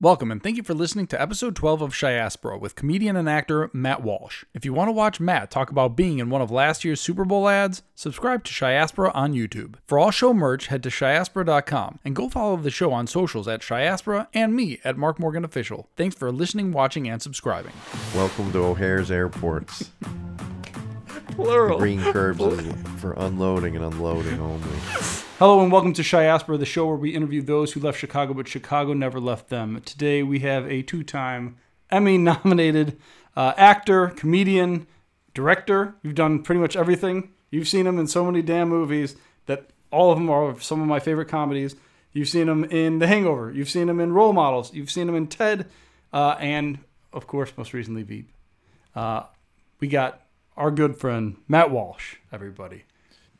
Welcome and thank you for listening to episode 12 of Chiaspora with comedian and actor Matt Walsh. If you want to watch Matt talk about being in one of last year's Super Bowl ads, subscribe to Chiaspora on YouTube. For all show merch, head to chiaspora.com and go follow the show on socials at Chiaspora and me at Mark Morgan Official. Thanks for listening, watching, and subscribing. Welcome to O'Hare's Airports. Plural. Green curbs is for unloading and unloading only. Hello and welcome to Chiaspora, the show where we interview those who left Chicago, but Chicago never left them. Today we have a two-time Emmy-nominated uh, actor, comedian, director. You've done pretty much everything. You've seen him in so many damn movies that all of them are some of my favorite comedies. You've seen him in The Hangover. You've seen him in Role Models. You've seen him in Ted, uh, and of course, most recently Veep. Uh, we got our good friend Matt Walsh. Everybody.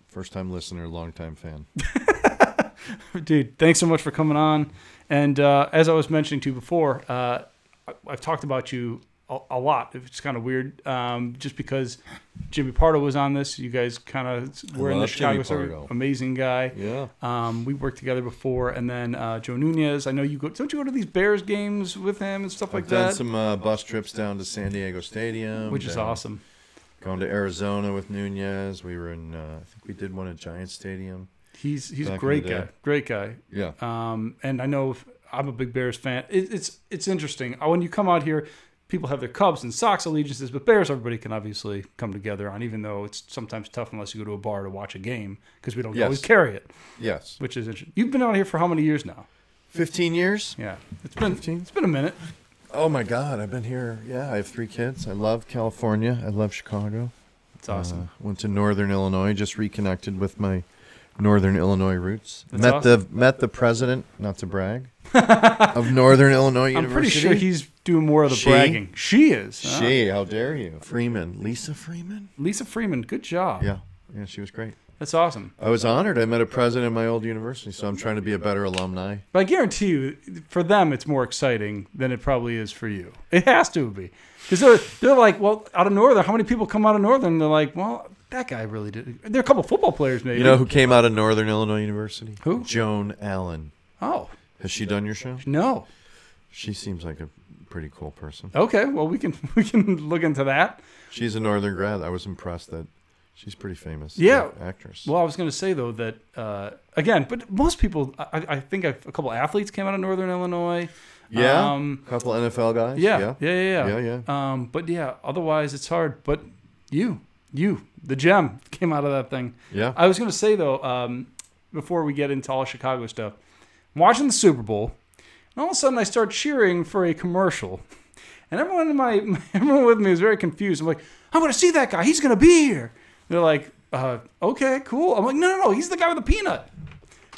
First time listener, long time fan. dude thanks so much for coming on. And uh, as i was mentioning to you before uh, i've talked about you a, a lot. It's kind of weird um, just because jimmy pardo was on this. You guys kind of were in the chicago circuit. Amazing guy. Yeah. um, we worked together before. And then uh, joe nunez. I know you go don't you go to these bears games with him and stuff like I've done some uh, bus trips down to San Diego Stadium, which is awesome Going to Arizona with Nunez. We were in. Uh, I think we did one at Giant Stadium. he's he's a great guy great guy Yeah. Um, and I know if- I'm a big Bears fan. It, it's it's interesting Uh, when you come out here. People have their Cubs and Sox allegiances, but Bears, everybody can obviously come together on. Even though it's sometimes tough unless you go to a bar to watch a game because we don't Yes. always carry it, Yes. which is interesting. You've been out here for how many years now? Fifteen years. Yeah, it's been 15? it's been a minute. Oh my God! I've been here. Yeah, I have three kids. I love California. I love Chicago. It's awesome. Uh, went to Northern Illinois. Just reconnected with my Northern Illinois roots. That's met awesome. the met the president. Not to brag. of Northern Illinois University. I'm pretty sure he's doing more of the She? bragging. She is. huh? She, how dare you? Freeman, Lisa Freeman. Lisa Freeman. Good job. Yeah, yeah, she was great. That's awesome. I was honored. I met a president of my old university, so I'm trying to be a better alumni. But I guarantee you, for them, it's more exciting than it probably is for you. It has to be. Because they're, they're like, well, out of Northern, how many people come out of Northern? They're like, well, that guy really did. There are a couple football players, maybe. You know who came out of Northern Illinois University? Who? Joan Allen. Oh, Has she done your show? no. She seems like a pretty cool person. Okay, well, we can we can look into that. She's a Northern grad. I was impressed that she's pretty famous. Yeah. actress. Well, I was going to say, though, that, uh, again, but most people, I, I think a couple athletes came out of Northern Illinois. yeah, Um, a couple NFL guys. yeah, yeah, yeah, yeah, yeah. yeah, yeah. Um, but yeah, otherwise it's hard. But you, you, the gem came out of that thing. Yeah. I was going to say though, um, before we get into all Chicago stuff, I'm watching the Super Bowl, and all of a sudden I start cheering for a commercial, and everyone in my everyone with me is very confused. I'm like, I'm going to see that guy. He's going to be here. They're like, uh, okay, cool. I'm like, no, no, no. He's the guy with the peanut,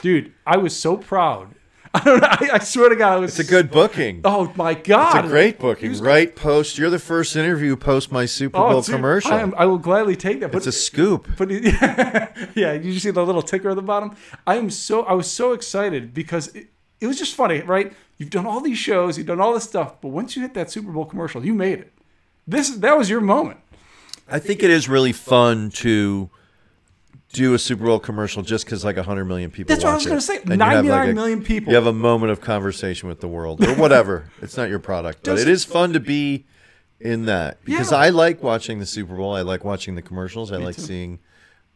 dude. I was so proud. I don't know. I, I swear to God, I was. It's a good booking. Oh my God! It's a great booking. Right post. You're the first interview post my Super Oh, Bowl dude, commercial. I, am, I will gladly take that. But it's a scoop. But it, yeah, you see the little ticker at the bottom. I am so I was so excited because it, it was just funny, right? You've done all these shows, you've done all this stuff, but once you hit that Super Bowl commercial, you made it. This that was your moment. I think it is really fun to do a Super Bowl commercial just because like hundred million people. That's what I was gonna say. And you have, a- million people. You have a moment of conversation with the world or whatever. it's not your product, but Does it is fun to be in that because Yeah. I like watching the Super Bowl. I like watching the commercials. I like too. seeing,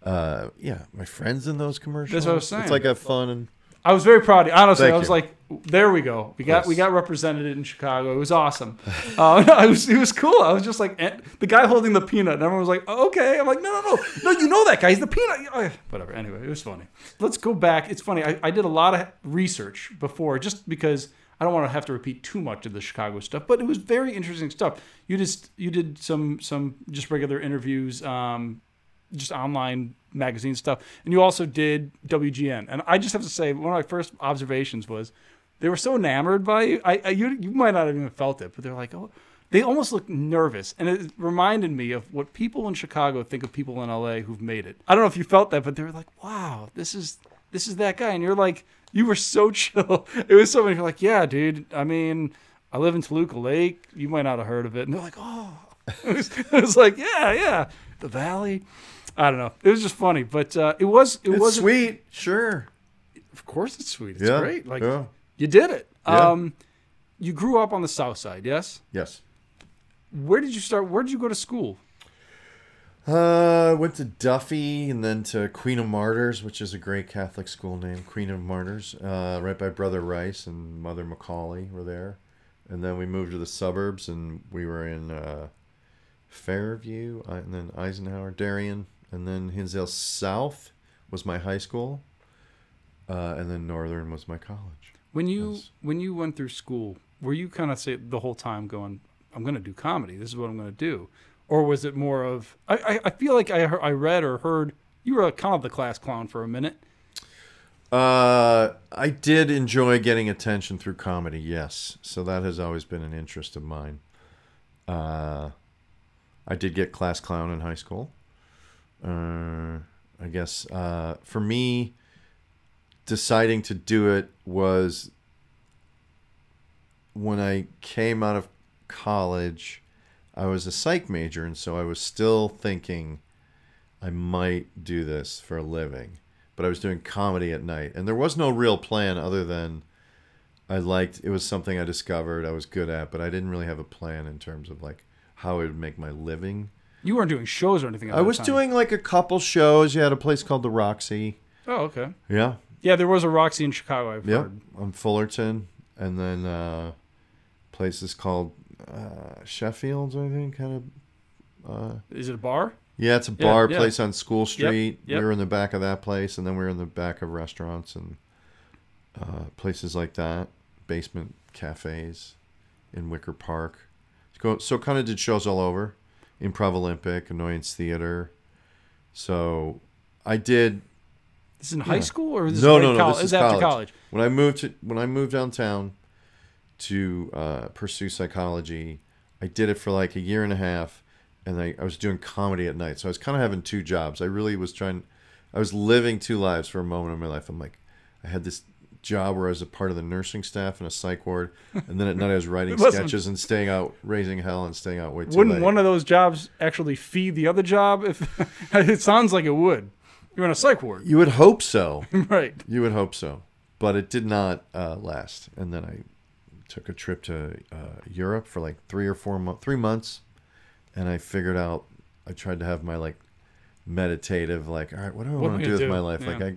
uh, yeah, my friends in those commercials. That's what I was saying. It's like a fun I was very proud. Of you. Honestly, Thank I was you. like, "There we go. We got Yes. we got represented in Chicago. It was awesome. uh, no, it was it was cool. I was just like eh, the guy holding the peanut, and everyone was like, oh, "Okay." I'm like, "No, no, no, no. You know that guy. He's the peanut." Oh, Whatever. Anyway, it was funny. Let's go back. It's funny. I, I did a lot of research before, just because I don't want to have to repeat too much of the Chicago stuff, but it was very interesting stuff. You just you did some some just regular interviews. Um, just online magazine stuff. And you also did WGN. And I just have to say, one of my first observations was they were so enamored by you. I, I you, you might not have even felt it, but they're like, oh, they almost looked nervous. And it reminded me of what people in Chicago think of people in LA who've made it. I don't know if you felt that, but they were like, wow, this is this is that guy. And you're like, you were so chill. It was so many. You're like, yeah, dude. I mean, I live in Toluca Lake. You might not have heard of it. And they're like, oh, it was, it was like, yeah, yeah, the valley. I don't know. It was just funny, but uh, it was it it's was sweet. Sure. Of course, it's sweet. It's Yeah, great. Like yeah. you did it. Yeah. Um, you grew up on the South Side, yes? Yes. Where did you start? Where did you go to school? Uh, went to Duffy and then to Queen of Martyrs, which is a great Catholic school name. Queen of Martyrs, uh, right by Brother Rice and Mother McAuley were there, and then we moved to the suburbs and we were in uh, Fairview and then Eisenhower, Darien, and then Hinsdale South was my high school, uh, and then Northern was my college. When you Yes. when you went through school, were you kind of say the whole time going, "I'm going to do comedy. This is what I'm going to do," or was it more of I I, I feel like I heard, I read or heard you were kind of the class clown for a minute. Uh, I did enjoy getting attention through comedy, yes. So that has always been an interest of mine. Uh, I did get class clown in high school. Uh, I guess uh, for me, deciding to do it was when I came out of college. I was a psych major, and so I was still thinking I might do this for a living but I was doing comedy at night, and there was no real plan other than I liked it was something I discovered I was good at, but I didn't really have a plan in terms of like how I would make my living. You weren't doing shows or anything. At I that was time. doing like a couple shows. You had a place called the Roxy. Oh, okay. Yeah, Yeah, there was a Roxy in Chicago. I've yep, heard. on Fullerton, and then uh, places called uh, Sheffield's. I think kind of. Uh, Is it a bar? Yeah, it's a Yeah, bar yeah. place on School Street. yep. We were in the back of that place, and then we were in the back of restaurants and uh, places like that, basement cafes in Wicker Park. So, so kind of did shows all over, Improv Olympic, Annoyance Theater. So I did This is in high Yeah. school or this is this no, no, no. col- This is after college. college? When I moved to when I moved downtown to uh, pursue psychology, I did it for like a year and a half, and I, I was doing comedy at night. So I was kind of having two jobs. I really was trying. I was living two lives for a moment in my life. I'm like, I had this job where I was a part of the nursing staff in a psych ward, and then at night I was writing sketches and staying out, raising hell, and staying out way too Wouldn't late. one of those jobs actually feed the other job? If it sounds like it would. You're in a psych ward, you would hope so. right? You would hope so, but it did not uh, last. And then I took a trip to uh, Europe for like three or four months, three months, and I figured out. I tried to have my like meditative, like, all right, what do I What want to do gonna with my do? life? Like, I,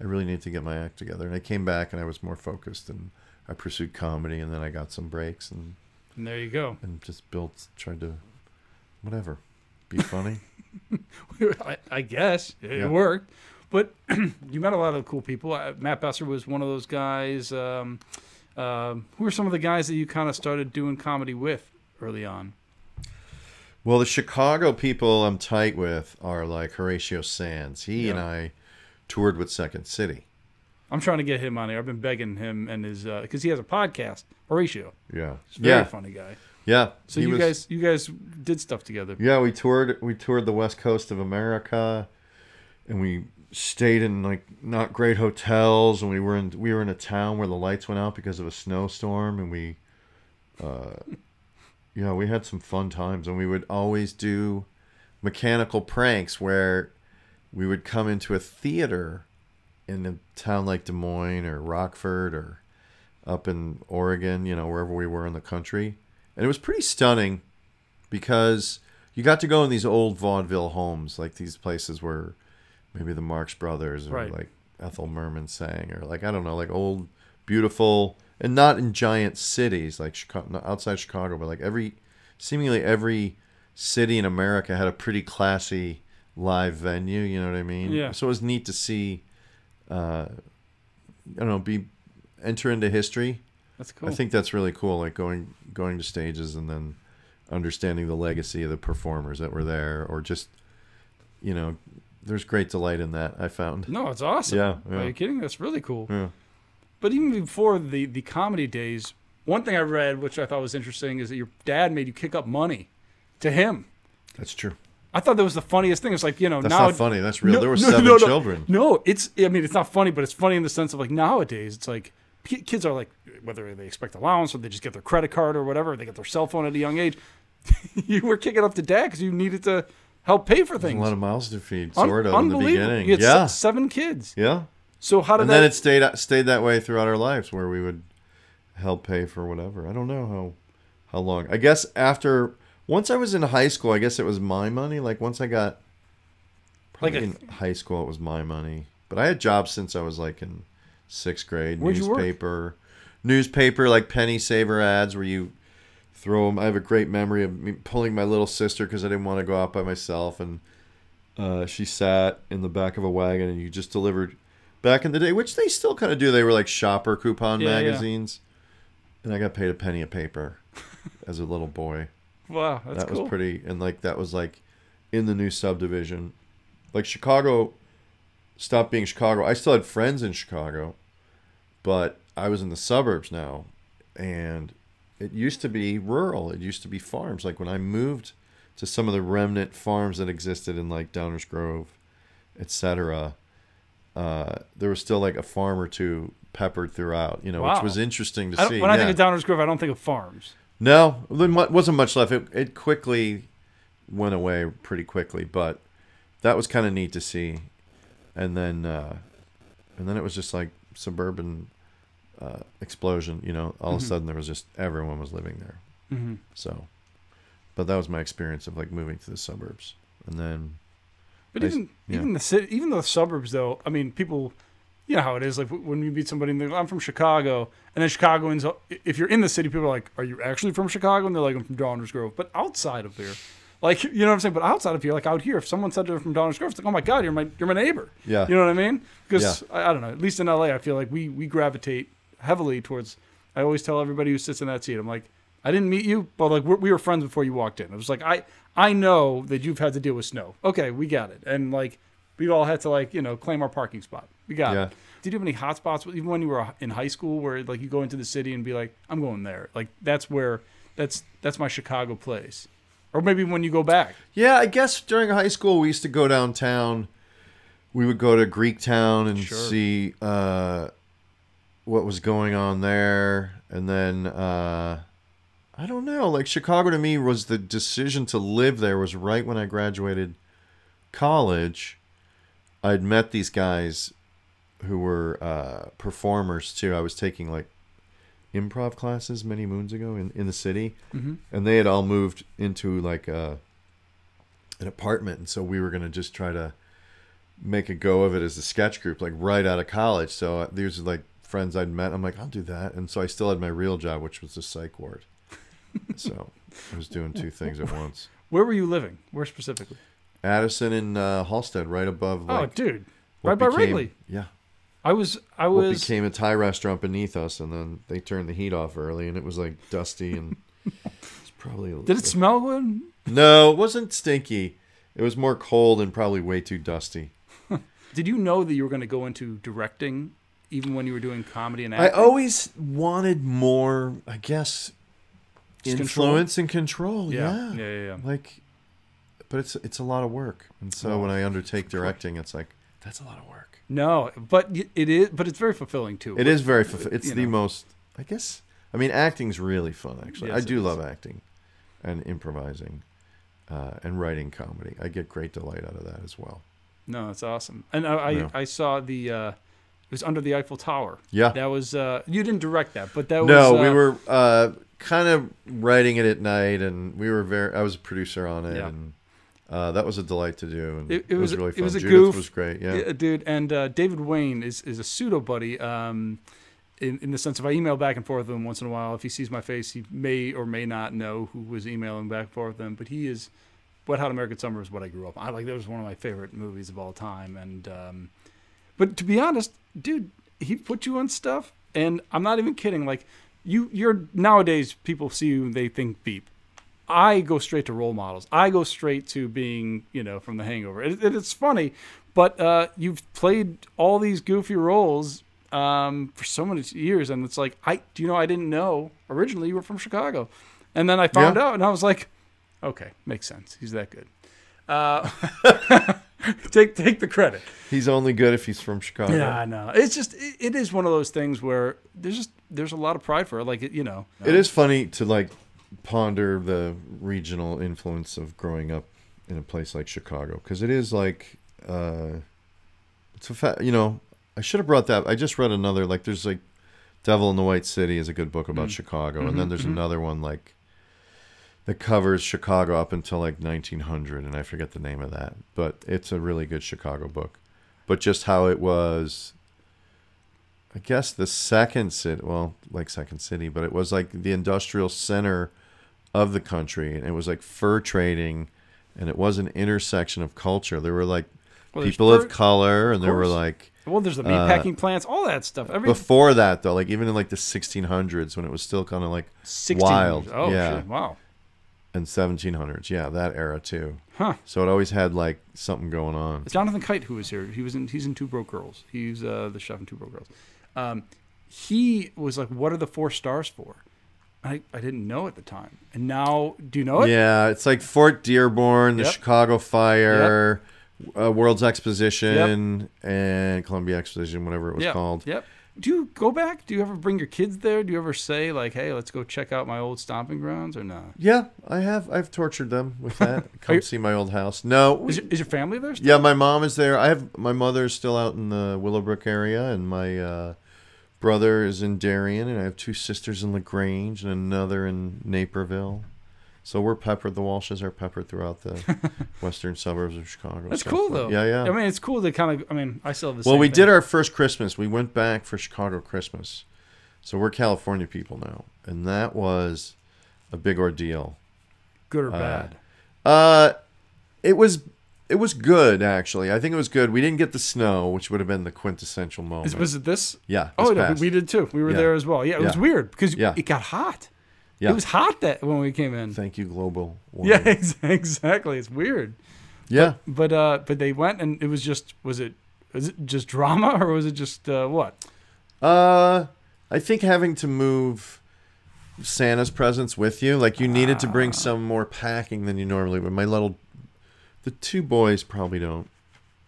I really need to get my act together. And I came back and I was more focused, and I pursued comedy, and then I got some breaks and And there you go. and just built, tried to, whatever, be funny. I, I guess it Yeah. worked, but you met a lot of cool people. Uh, Matt Besser was one of those guys. Um, um, who are some of the guys that you kind of started doing comedy with early on? Well, the Chicago people I'm tight with are like Horatio Sanz. He and I toured with Second City. I'm trying to get him on here. I've been begging him and his because he has a podcast, Horatio. Yeah, He's a very yeah, funny guy. yeah. So you was- guys, you guys did stuff together. yeah, we toured. We toured the west coast of America, and we stayed in like not great hotels. And we were in we were in a town where the lights went out because of a snowstorm, and we, uh, yeah, we had some fun times. And we would always do mechanical pranks where we would come into a theater in a town like Des Moines or Rockford or up in Oregon, you know, wherever we were in the country. And it was pretty stunning because you got to go in these old vaudeville homes, like these places where maybe the Marx Brothers or Right. like Ethel Merman sang, or like, I don't know, like old, beautiful, and not in giant cities like Chicago, outside Chicago, but like every, seemingly every city in America had a pretty classy live venue, you know what I mean? Yeah. So it was neat to see, uh, I don't know, be, enter into history. That's cool. I think that's really cool. Like going going to stages and then understanding the legacy of the performers that were there, or just you know, there's great delight in that. I found. no, it's awesome. Yeah, Are yeah. you kidding? That's really cool. Yeah. But even before the the comedy days, one thing I read, which I thought was interesting, is that your dad made you kick up money to him. That's true. I thought that was the funniest thing. It's like you know That's now not funny. That's real. No, there were no, seven no, children. No, it's. I mean, it's not funny, but it's funny in the sense of like nowadays, it's like ki- kids are like whether they expect allowance or they just get their credit card or whatever, they get their cell phone at a young age. you were kicking up to dad because you needed to help pay for There's things. a lot of mouths to feed, Un- sort of, in the beginning. You had se- Yeah, seven kids. yeah. So how did And that? then it stayed uh, stayed that way throughout our lives, where we would help pay for whatever. I don't know how how long. I guess after once I was in high school, I guess it was my money. Like once I got Like probably a- in high school, it was my money. But I had jobs since I was like in sixth grade. Where'd you work? newspaper, newspaper like penny saver ads where you throw them. I have a great memory of me pulling my little sister because I didn't want to go out by myself, and uh, she sat in the back of a wagon, and you just delivered. Back in the day, which they still kind of do, they were like shopper coupon Yeah, yeah. magazines, and I got paid a penny a paper as a little boy Wow, that's that cool. was pretty and like that was like in the new subdivision like chicago stopped being chicago i still had friends in chicago but i was in the suburbs now and it used to be rural it used to be farms like when i moved to some of the remnant farms that existed in like downers grove etc uh, there was still like a farm or two peppered throughout you know Wow. which was interesting to I see when I yeah. think of Downers Grove, I don't think of farms. No, there wasn't much left. It, it quickly went away pretty quickly, but that was kind of neat to see. And then, uh, and then it was just like suburban uh, explosion. You know, all of a Mhm. sudden there was just everyone was living there. Mm-hmm. So, but that was my experience of like moving to the suburbs, and then But Nice. even Yeah. even the city, even the suburbs, though. I mean, people, you know how it is. Like when you meet somebody, and they go, "I'm from Chicago," and then Chicagoans, if you're in the city, people are like, "Are you actually from Chicago?" And they're like, "I'm from Downers Grove." But outside of here, like you know what I'm saying. But outside of here, like out here, if someone said they're from Downers Grove, it's like, "Oh my God, you're my you're my neighbor." yeah, You know what I mean? Because I, I don't know. At least in LA, I feel like we we gravitate heavily towards. I always tell everybody who sits in that seat, I'm like, I didn't meet you, but like we're, we were friends before you walked in. It was like I I know that you've had to deal with snow. Okay, we got it. And like we all had to like you know claim our parking spot. We got Yeah. it. Did you have any hot spots even when you were in high school where like you go into the city and be like, I'm going there. Like that's where that's that's my Chicago place. Or maybe when you go back. Yeah, I guess during high school we used to go downtown. We would go to Greek Town and Sure. see uh, what was going on there, and then uh, I don't know. Like Chicago to me was the decision to live there was right when I graduated college. I'd met these guys who were uh, performers too. I was taking like improv classes many moons ago in, in the city Mm-hmm. and they had all moved into like a, an apartment and so we were going to just try to make a go of it as a sketch group like right out of college so uh, these are like friends i'd met i'm like i'll do that and so i still had my real job which was the psych ward so i was doing two things at once Where were you living? Where specifically? Addison and uh, halsted right above oh, dude, what right by became- Wrigley. yeah I was I was. what became a thai restaurant beneath us and then they turned the heat off early and it was like dusty and it's probably a, Did it smell good? No, it wasn't stinky. It was more cold and probably way too dusty. Did you know that you were going to go into directing even when you were doing comedy and acting? I always wanted more, I guess, Just control? influence and control. Yeah. yeah, yeah, yeah. Like, but it's it's a lot of work, and so when I undertake directing, it's like that's a lot of work. No, but it is, but it's very fulfilling too. It is very. fulf- It's you the know. most. I guess. I mean, acting's really fun. Actually, Yes, I do love acting, and improvising, uh, and writing comedy. I get great delight out of that as well. No, it's awesome. And I, I. I saw the. Uh, it was under the Eiffel Tower. Yeah. That was. Uh, you didn't direct that, but that was. no, uh, we were uh, kind of writing it at night, and we were very. I was a producer on it, Yeah. and uh, that was a delight to do. And It- it, it was, was- really it fun. was a Judith goof. was great. Yeah. Yeah, dude. And uh, David Wain is, is a pseudo buddy. Um, in, in the sense of I email back and forth with him once in a while. If he sees my face, he may or may not know who was emailing back and forth with him. But he is. Wet Hot American Summer is what I grew up. on. I like that was one of my favorite movies of all time. And um, but to be honest, dude, he put you on stuff, and I'm not even kidding. Like you, you're nowadays people see you and they think Veep. I go straight to role models. I go straight to being, you know, from The Hangover. It, it, it's funny, but uh, you've played all these goofy roles um, for so many years, and it's like, I do you know? I didn't know originally you were from Chicago, and then I found Yeah. out, and I was like, okay, makes sense. He's that good. Uh, take take the credit. He's only good if he's from Chicago. Yeah, I know. It's just it, it is one of those things where there's just there's a lot of pride for it. Like it, you know, It is funny to like ponder the regional influence of growing up in a place like Chicago because it is like uh, it's a fa- you know I should have brought that. I just read another like there's like Devil in the White City is a good book about Mm. Chicago, and Mhm, then there's mhm. another one like that covers Chicago up until like 1900, and I forget the name of that, but it's a really good Chicago book. But just how it was, I guess the second city, well, like second city, but it was like the industrial center of the country, and it was like fur trading, and it was an intersection of culture. There were like Well, people fur- of color, and there were like Well, there's the uh, meatpacking plants, all that stuff. Every before that though, like even in like the 1600s when it was still kind of like 16 wild, Oh, yeah. Wow. and 1700s, yeah, that era too. Huh. So it always had like something going on. It's Jonathan Kite who was here. He was in. He's in Two Broke Girls. He's uh, the chef in Two Broke Girls. Um, he was like, "What are the four stars for?" I, I didn't know at the time, and now do you know it? Yeah, it's like Fort Dearborn, the Yep. Chicago Fire, uh, World's Exposition, and Columbia Exposition, whatever it was Yep. called. Yep. Do you go back? Do you ever bring your kids there? Do you ever say like, "Hey, let's go check out my old stomping grounds," or no? Yeah, I have. I've tortured them with that. Come you- see my old house. No, Is your, is your family there? Still? Yeah, my mom is there. I have my mother's still out in the Willowbrook area, and my uh, brother is in Darien, and I have two sisters in Lagrange and another in Naperville. So we're peppered. The Walshes are peppered throughout the western suburbs of Chicago. That's cool though. Yeah, yeah. I mean, it's cool to kind of. I mean, I still have the well, we thing. did our first Christmas. We went back for Chicago Christmas. So we're California people now, and that was a big ordeal. good or uh, bad. Uh, it was it was good actually. I think it was good. We didn't get the snow, which would have been the quintessential moment. Is, was it this? yeah. Oh, this no, we did too. We were Yeah. there as well. Yeah, it was weird because Yeah. it got hot. Yeah. It was hot that when we came in. Thank you, global. Yeah, warming. ex- exactly. It's weird. yeah. But uh, but they went and it was just was it was it just drama or was it just uh, what? Uh, I think having to move Santa's presents with you, like you needed to Ah. bring some more packing than you normally would. My little, the two boys probably don't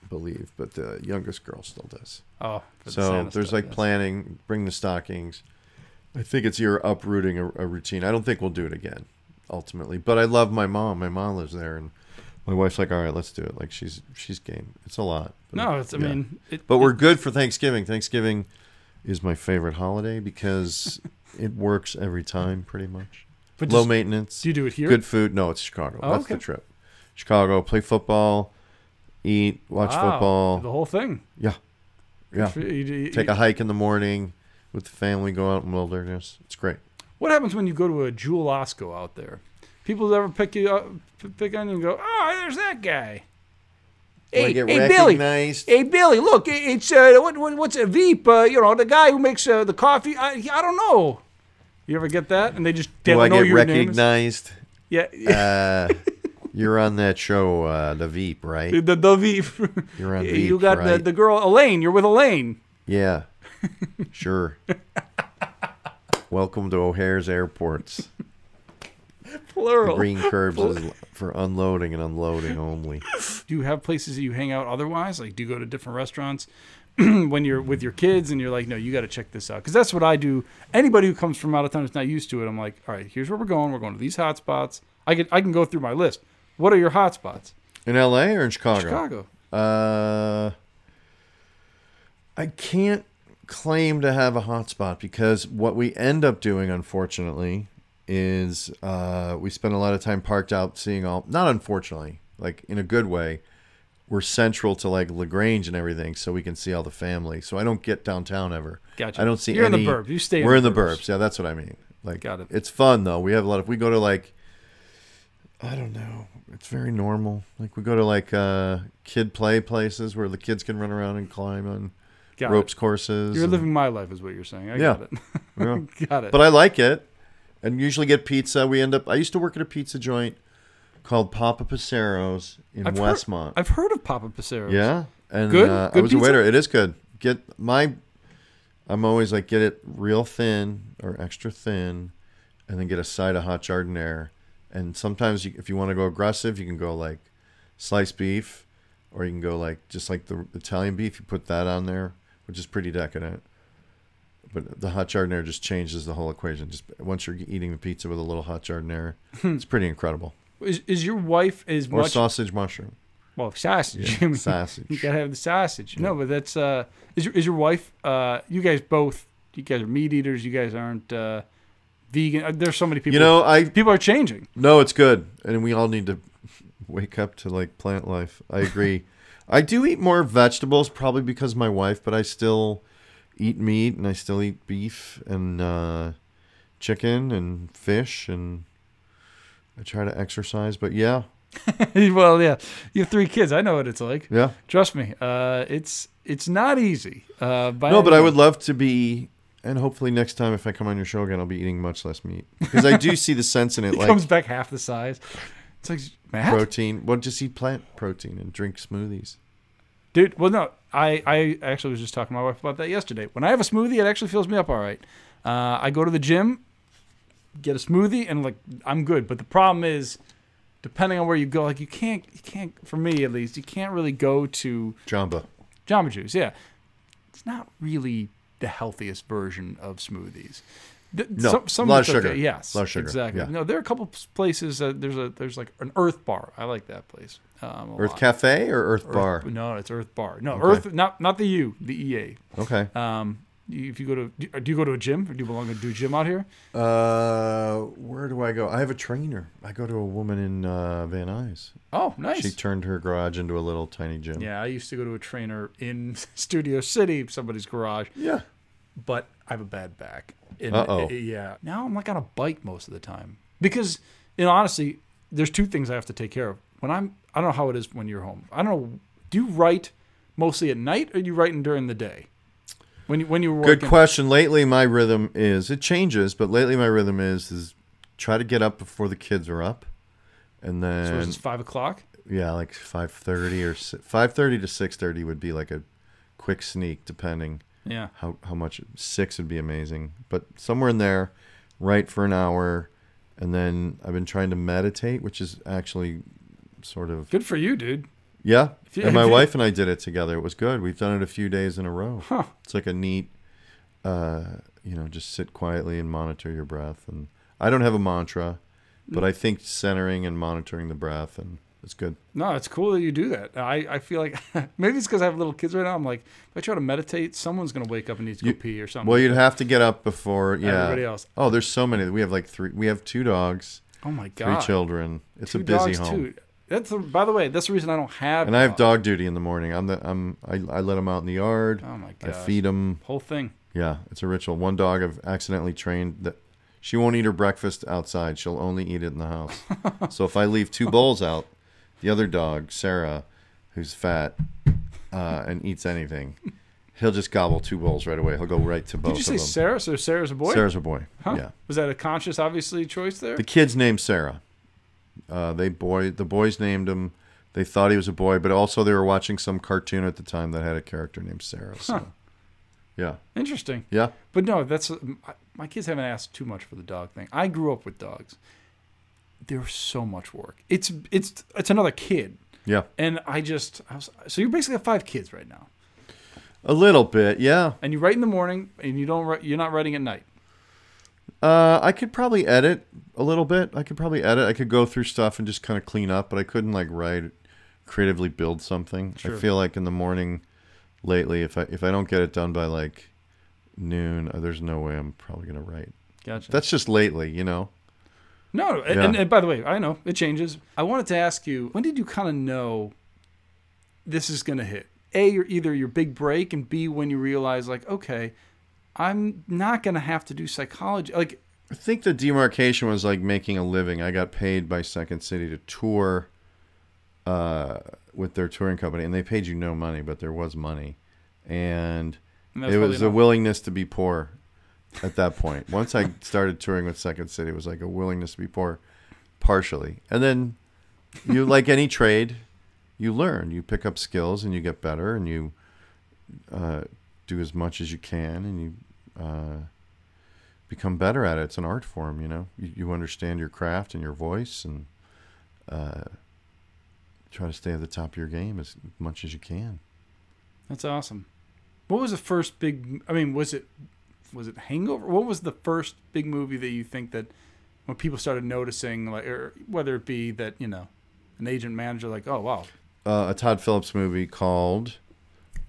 believe, but the youngest girl still does. Oh, for the So there's stuff, like yes. planning, bring the stockings. I think it's you're uprooting a, a routine. I don't think we'll do it again, ultimately. But I love my mom. My mom lives there, and my wife's like, "All right, let's do it." Like she's she's game. It's a lot. But, No, it's I yeah. mean, it, But we're it- good for Thanksgiving. Thanksgiving is my favorite holiday because it works every time, pretty much. but Low just- maintenance, Do you do it here? good food. No, it's Chicago. Oh, That's okay. the trip. Chicago, play football, eat, watch Wow, football. The whole thing. Yeah, yeah. You- you- Take a hike in the morning with the family. Go out in wilderness. It's great. What happens when you go to a Jewel Osco out there? People ever pick you up, pick on you and go, "Oh, there's that guy." Hey, get hey Billy. recognized? Hey Billy, look, it's uh, what, what, what's a Veep? Uh, you know, the guy who makes uh, the coffee. I, I don't know. You ever get that? And they just Do I get your name. is- recognized? Yeah, Uh, you're on that show, uh, The Veep, right? the the Veep. You're on Veep, you got the, right? the girl Elaine. You're with Elaine. Yeah, sure. Welcome to O'Hare's Airports. The Plural. green curves is for unloading and unloading only. Do you have places that you hang out otherwise? Like, do you go to different restaurants when you're with your kids and you're like, no, you got to check this out? Because that's what I do. Anybody who comes from out of town who's not used to it, I'm like, all right, here's where we're going. We're going to these hot spots. I can I can go through my list. What are your hot spots? In L.A. or in Chicago? Chicago. Uh, I can't claim to have a hotspot because what we end up doing, unfortunately, is uh, we spend a lot of time parked out seeing all. Not unfortunately, like in a good way. We're central to like Lagrange and everything, so we can see all the family. So I don't get downtown ever. Gotcha. I don't see You're any. in the burbs. You stay. We're in the burbs. burbs. Yeah, that's what I mean. Like, Got it. It's fun though. We have a lot of. We go to like. I don't know. It's very normal. Like we go to like uh, kid play places where the kids can run around and climb on Got ropes It. courses. You're and- living my life, is what you're saying. I Yeah. got it. yeah. got it. But I like it, and usually get pizza. We end up. I used to work at a pizza joint called Papa Passero's in I've heard- Westmont. I've heard of Papa Passeros. Yeah, and Good? Uh, I Good was a waiter. It is good. Get my. I'm always like get it real thin or extra thin, and then get a side of hot giardiniera. And sometimes you, if you want to go aggressive, you can go like sliced beef, or you can go like just like the Italian beef. You put that on there, which is pretty decadent. But the hot giardiniera just changes the whole equation. Just once you're eating the pizza with a little hot giardiniera, it's pretty incredible. Is, is your wife as Or much sausage mushroom. well sausage? Yeah, sausage. You gotta have the sausage. No, but that's uh, is your is your wife? Uh, you guys both you guys are meat eaters. You guys aren't uh, vegan. Uh, There's so many people. You know, I people are changing. no, it's good, and we all need to wake up to like plant life. I agree. I do eat more vegetables, probably because my wife, but I still eat meat and I still eat beef and uh, chicken and fish, and I try to exercise. But yeah, well, yeah, you have three kids. I know what it's like. yeah. Trust me. Uh, it's it's not easy. Uh, by No, but I would love to be, and hopefully next time if I come on your show again, I'll be eating much less meat because I do see the sense in it, He like comes back half the size. It's like Matt, protein. Well, just eat plant protein and drink smoothies. dude. Well, no, I I actually was just talking to my wife about that yesterday. When I have a smoothie, it actually fills me up all right. Uh, I go to the gym, get a smoothie, and like I'm good. But the problem is, depending on where you go, like you can't you can't for me at least you can't really go to Jamba. Jamba Juice. Yeah, it's not really the healthiest version of smoothies. Th- No, some, some a lot of sugar. Okay. Yes, A lot of sugar, Exactly. yeah. No, there are a couple places. Uh, there's a there's like an Earth Bar. I like that place. Um, Earth lot. Cafe or Earth Earth- Bar? No, it's Earth Bar. No, Okay. Earth. Not not the U. The EA. Okay. Um, if you go to do you go to a gym or do you belong to do a gym out here? Uh, where do I go? I have a trainer. I go to a woman in uh, Van Nuys. Oh, nice. She turned her garage into a little tiny gym. yeah, I used to go to a trainer in Studio City, somebody's garage. Yeah. but I have a bad back. And, Uh-oh. uh, Yeah. Now I'm like on a bike most of the time because, you know, honestly, there's two things I have to take care of. When I'm, I don't know how it is when you're home. I don't know. Do you write mostly at night or do you writing during the day? When you when you were Good question. Lately, my rhythm is it changes, but lately my rhythm is is try to get up before the kids are up, and then is this five o'clock? yeah, like five thirty or five thirty to six thirty would be like a quick sneak, depending Yeah. how how much six would be amazing, but somewhere in there, write for an hour, and then I've been trying to meditate, which is actually sort of Good for you, dude. Yeah. You- and my you- wife and I did it together. It was good. We've done it a few days in a row. Huh. It's like a neat, uh, you know, just sit quietly and monitor your breath. And I don't have a mantra, but I think centering and monitoring the breath and it's good. No, it's cool that you do that. I, I feel like maybe it's because I have little kids right now. I'm like, if I try to meditate, someone's gonna wake up and needs to You- go pee or something. Well, you'd have to get up before, yeah. Everybody else. Oh, there's so many. We have like three. We have two dogs, oh my god. three children. It's Two a busy dogs, home. too. That's the, by the way, that's the reason I don't have. And I have dogs. dog duty in the morning. I'm the I'm I, I let them out in the yard. Oh my god! I feed them. Whole thing. Yeah, it's a ritual. One dog I've accidentally trained that she won't eat her breakfast outside. She'll only eat it in the house. so if I leave two bowls out, the other dog, Sarah, who's fat uh, and eats anything, he'll just gobble two bowls right away. He'll go right to both Did you say. Sarah? So Sarah's a boy? Sarah's a boy. Huh? Yeah. Was that a conscious, obviously, choice there? The kid's named Sarah. Uh, they boy the boys named him. They thought he was a boy, but also they were watching some cartoon at the time that had a character named Sarah. So, Huh. yeah, Interesting. yeah. But no, that's my kids haven't asked too much for the dog thing. I grew up with dogs. They're so much work. It's it's it's another kid, Yeah, and I just I was, so you basically have five kids right now, a little bit. Yeah, and you write in the morning, and you don't you're not writing at night. Uh, I could probably edit a little bit. I could probably edit. I could go through stuff and just kind of clean up, but I couldn't like write, creatively build something. Sure. I feel like in the morning, lately, if I if I don't get it done by like noon, uh, there's no way I'm probably gonna write. Gotcha. That's just lately, you know. No, and, Yeah. and, and by the way, I know it changes. I wanted to ask you, when did you kind of know this is going to hit? A, you're either your big break, and B, when you realize, like, okay, I'm not going to have to do psychology. Like, I think the demarcation was like making a living. I got paid by Second City to tour uh, with their touring company, and they paid you no money, but there was money, and and it was a willingness to be poor at that point. Once I started touring with Second City, it was like a willingness to be poor, partially, and then you like any trade, you learn, you pick up skills, and you get better, and you uh, do as much as you can, and you. Uh, become better at it. It's an art form, you know. You, you understand your craft and your voice, and uh, try to stay at the top of your game as much as you can. That's awesome. What was the first big? I mean, was it was it Hangover? What was the first big movie that you think that when people started noticing, like, or whether it be that you know, an agent manager, like, oh wow, Uh, a Todd Phillips movie called,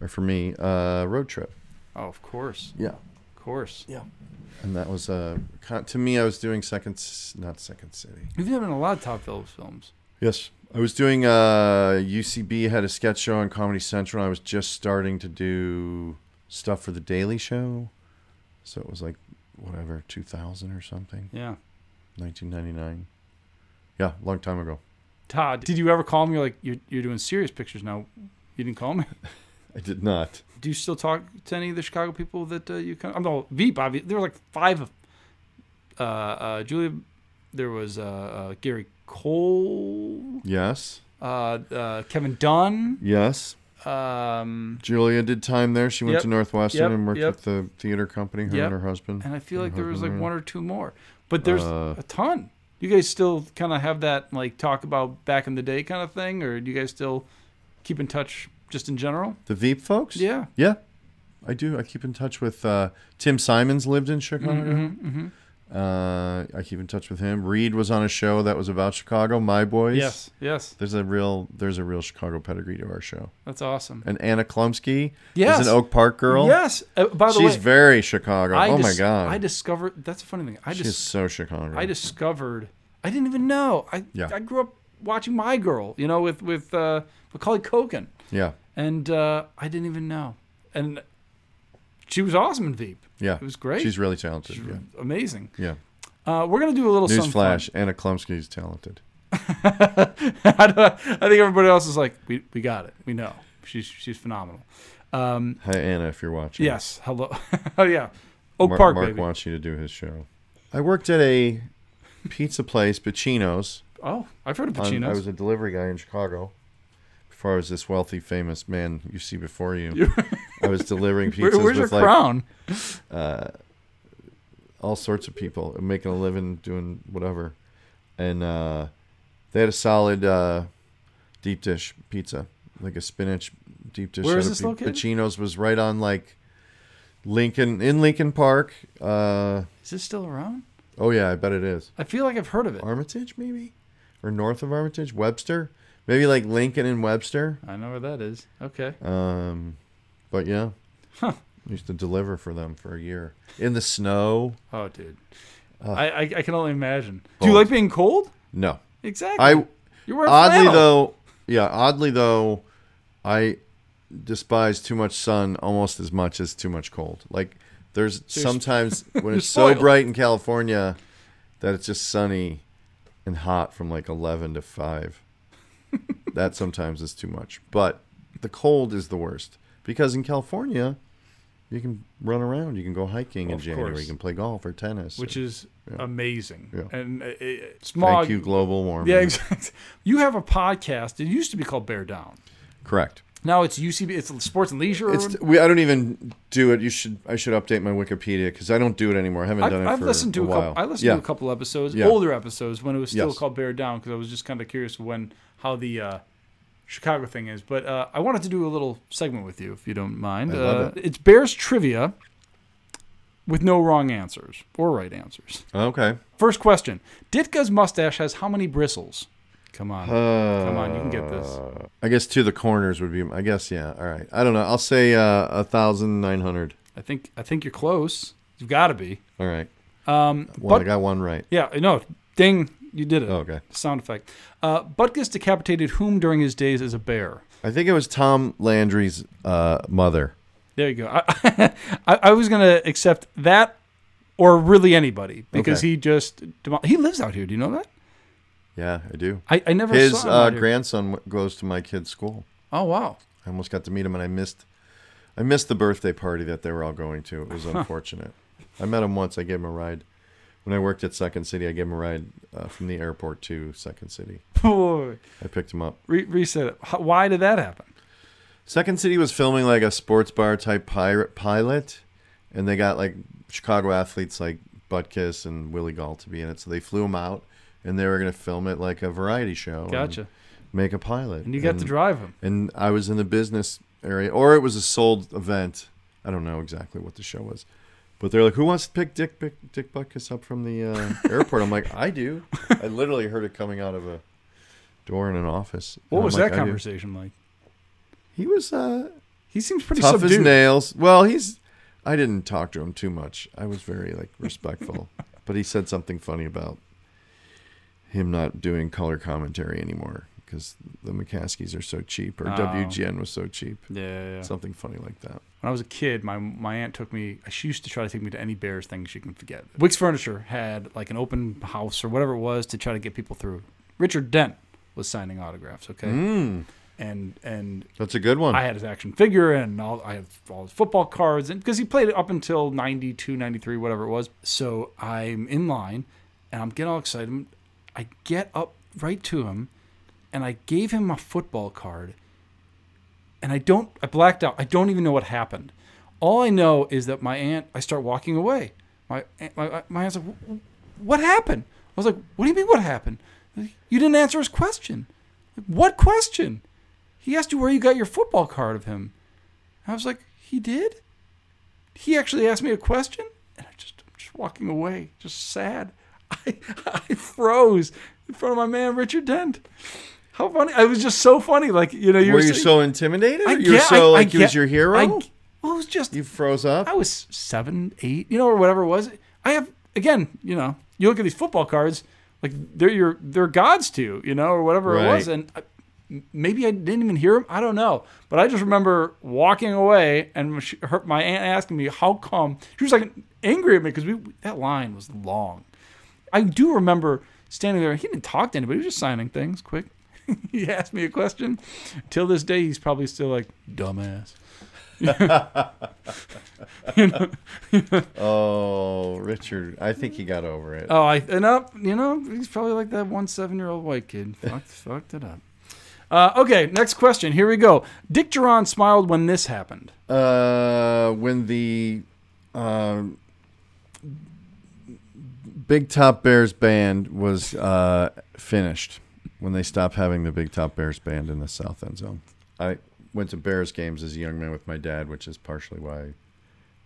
or for me, uh, Road Trip. oh of course, Yeah, course. Yeah. And that was uh, con- to me. I was doing second, S- not Second City. You've been in a lot of Todd Phillips films. Yes, I was doing. Uh, UCB had a sketch show on Comedy Central. I was just starting to do stuff for the Daily Show, so it was like whatever 2000 or something, Yeah. 1999. Yeah, long time ago. Todd, did you ever call me? You're like, you're, you're doing serious pictures now. You didn't call me. I did not. Do you still talk to any of the Chicago people that uh, you kind of? I'm no Veep. Obviously, there were like five of uh, uh, Julia. There was uh, uh, Gary Cole, Yes, uh, uh, Kevin Dunn. yes. Um, Julia did time there. She went Yep, to Northwestern yep, and worked yep. with the theater company. Her and her husband. and I feel like there was like one or two more, but there's a ton. You guys still kind of have that like talk about back in the day kind of thing, or do you guys still keep in touch just in general? The Veep folks. Yeah. Yeah, I do. I keep in touch with uh, Tim Simons. Lived in Chicago. Mm-hmm, mm-hmm. Uh, I keep in touch with him. Reid was on a show that was about Chicago. My boys. Yes. Yes. There's a real there's a real Chicago pedigree to our show. That's awesome. And Anna Chlumsky Yes. is an Oak Park girl. Yes. Uh, by the She's way, she's very Chicago. I oh my god. I discovered that's a funny thing. I She's just so Chicago. I discovered I didn't even know. I Yeah. I grew up watching My Girl, you know, with with uh, Macaulay Culkin, yeah. and uh, I didn't even know. And she was awesome in Veep. Yeah. It was great. She's really talented. She's yeah. amazing. Yeah. Uh, we're gonna do a little. Newsflash. Anna Chlumsky's talented. I I think everybody else is like, we, we got it. We know she's she's phenomenal. Um, Hi Anna, if you're watching. yes. Hello. oh yeah. Oak Mark, Park, Mark baby. wants you to do his show. I worked at a pizza place, Pacino's. Oh, I've heard of on- Pacino's. I was a delivery guy in Chicago. I was this wealthy, famous man you see before you, I was delivering Where- pizzas where's your with like crown? all sorts of people making a living doing whatever, and uh, they had a solid uh, deep dish pizza, like a spinach deep dish. Where is this located? Pacino's was right on like Lincoln in Lincoln Park. Uh, Is this still around? oh yeah, I bet it is. I feel like I've heard of it. Armitage maybe, or north of Armitage, Webster, maybe like Lincoln and Webster. I know where that is. Okay. Um, but yeah, Huh. used to deliver for them for a year in the snow. Oh, dude. Ugh. I, I I can only imagine. Do you like being cold? No, Exactly. I you wear oddly flannel. though, yeah, oddly though, I despise too much sun almost as much as too much cold. Like there's So sometimes when it's so bright in California that it's just sunny and hot from like 11 to 5. that sometimes is too much. But the cold is the worst because in California you can run around, you can go hiking in January, course. you can play golf or tennis. which or- is Yeah. amazing. Yeah. And uh, uh, smog. thank you global warming. Yeah, exactly. You have a podcast. It used to be called Bear Down. Correct. Now it's UCB. It's Sports and Leisure. It's we. I don't even do it. You should. I should update my Wikipedia because I don't do it anymore. I haven't I've, done it I've listened to a, while. couple. I listened yeah. to a couple episodes, Yeah. older episodes when it was still Yes. called Bear Down because I was just kind of curious when how the uh, Chicago thing is. But uh, I wanted to do a little segment with you if you don't mind. Uh, It's Bears trivia with no wrong answers or right answers. Okay. First question: Ditka's mustache has how many bristles? Come on, Uh, come on, you can get this. I guess to the corners would be. I guess yeah. All right. I don't know. I'll say uh, a thousand nine hundred. I think I think you're close. You've got to be. All right. Um, One. I got one right. yeah, no, ding, you did it. Oh, okay. Sound effect. Uh, Butkus decapitated whom during his days as a bear? I think it was Tom Landry's uh, mother. There you go. I, I, I was gonna accept that, or really anybody, because Okay. he just he lives out here. Do you know that? Yeah, I do. I, I never His saw uh, grandson w- goes to my kid's school. Oh wow. I almost got to meet him, and I missed. I missed the birthday party that they were all going to. It was unfortunate. I met him once. I gave him a ride. When I worked at Second City, I gave him a ride uh, from the airport to Second City. Boy, I picked him up. Re- reset it. How, why did that happen? Second City was filming like a sports bar type pirate pilot, and they got like Chicago athletes like Butkus and Willie Gault to be in it. So they flew him out, and they were going to film it like a variety show. and Gotcha. make a pilot. And you got to drive him. And I was in the business area, or it was a sold event. I don't know exactly what the show was. But they're like, "Who wants to pick Dick Dick, Dick Butkus up from the uh, airport?" I'm like, "I do." I literally heard it coming out of a door in an office. What And was like, that conversation like? He was uh, He seems pretty tough as subdued. nails. Well, he's. I didn't talk to him too much. I was very like respectful, but he said something funny about him not doing color commentary anymore because the McCaskeys are so cheap, or Oh. WGN was so cheap. Yeah, yeah, yeah. Something funny like that. When I was a kid, my my aunt took me. She used to try to take me to any Bears thing she can forget. Wickes Furniture had like an open house or whatever it was to try to get people through. Richard Dent was signing autographs. Okay, Mm, and and that's a good one. I had his action figure and all I had all his football cards and because he played it up until 92, 93, whatever it was. So I'm in line and I'm getting all excited. I get up right to him and I gave him a football card and I don't I blacked out. I don't even know what happened. All I know is that my aunt I start walking away. My my uh, my aunt's like, "What happened?" I was like, "What do you mean what happened?" You didn't answer his question. What question? He asked you where you got your football card of him. I was like, he did? He actually asked me a question? And I just, I'm just walking away, just sad. I, I froze in front of my man, Richard Dent. How funny. I was just so funny. Like, you know, you were were you saying- so intimidated? I you were so I- I like he was your hero. I, well, it was just, you froze up. I was seven, eight, you know, or whatever it was. I have again, you know, you look at these football cards, like they're your they're gods to you, you know, or whatever it was, and I, maybe I didn't even hear him. I don't know, but I just remember walking away and she, her, my aunt asking me how come she was like angry at me because we that line was long. I do remember standing there. He didn't talk to anybody. He was just signing things quick. he asked me a question. Till this day, he's probably still like dumbass. you know? oh, Richard, I think he got over it. Oh, I and up, you know, he's probably like that one seven-year-old white kid. Fucked, fucked it up. Uh, okay, next question. Here we go. Dick Duran smiled when this happened. Uh, when the um, Big Top Bears band was uh, finished, when they stopped having the Big Top Bears band in the South End Zone, I went to Bears games as a young man with my dad, which is partially why